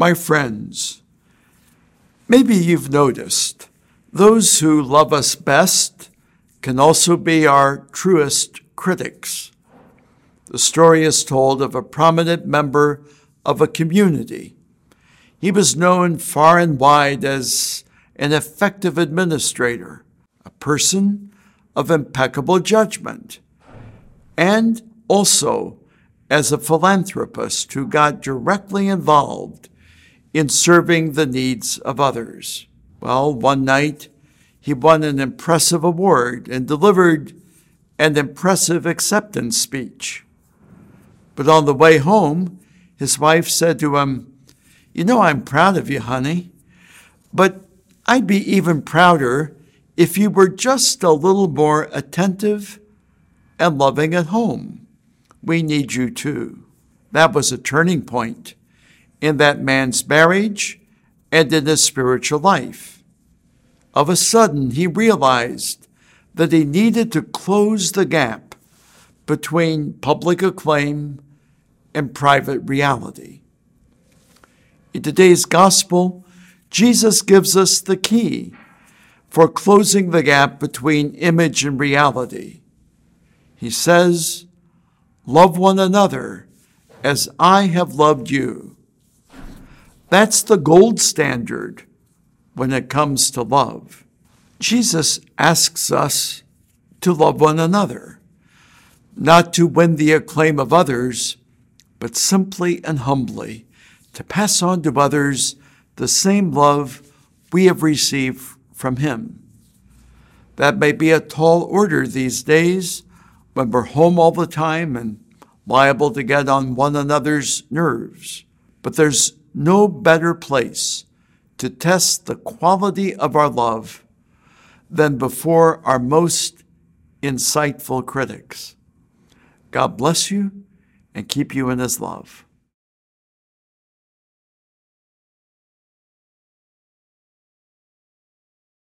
My friends, maybe you've noticed those who love us best can also be our truest critics. The story is told of a prominent member of a community. He was known far and wide as an effective administrator, a person of impeccable judgment, and also as a philanthropist who got directly involved in serving the needs of others. Well, one night he won an impressive award and delivered an impressive acceptance speech. But on the way home, his wife said to him, You know, I'm proud of you, honey, but I'd be even prouder if you were just a little more attentive and loving at home. We need you too. That was a turning point in that man's marriage and in his spiritual life. Of a sudden, he realized that he needed to close the gap between public acclaim and private reality. In today's gospel, Jesus gives us the key for closing the gap between image and reality. He says, Love one another as I have loved you. That's the gold standard when it comes to love. Jesus asks us to love one another, not to win the acclaim of others, but simply and humbly to pass on to others the same love we have received from Him. That may be a tall order these days when we're home all the time and liable to get on one another's nerves. But there's no better place to test the quality of our love than before our most insightful critics. God bless you and keep you in his love.